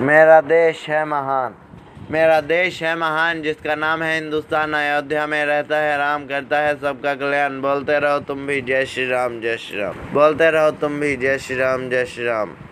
मेरा देश है महान। मेरा देश है महान, जिसका नाम है हिंदुस्तान, अयोध्या में रहता है, राम करता है, सबका कल्याण। बोलते रहो तुम भी जय श्री राम, जय श्री राम। बोलते रहो तुम भी जय श्री राम, जय श्री राम।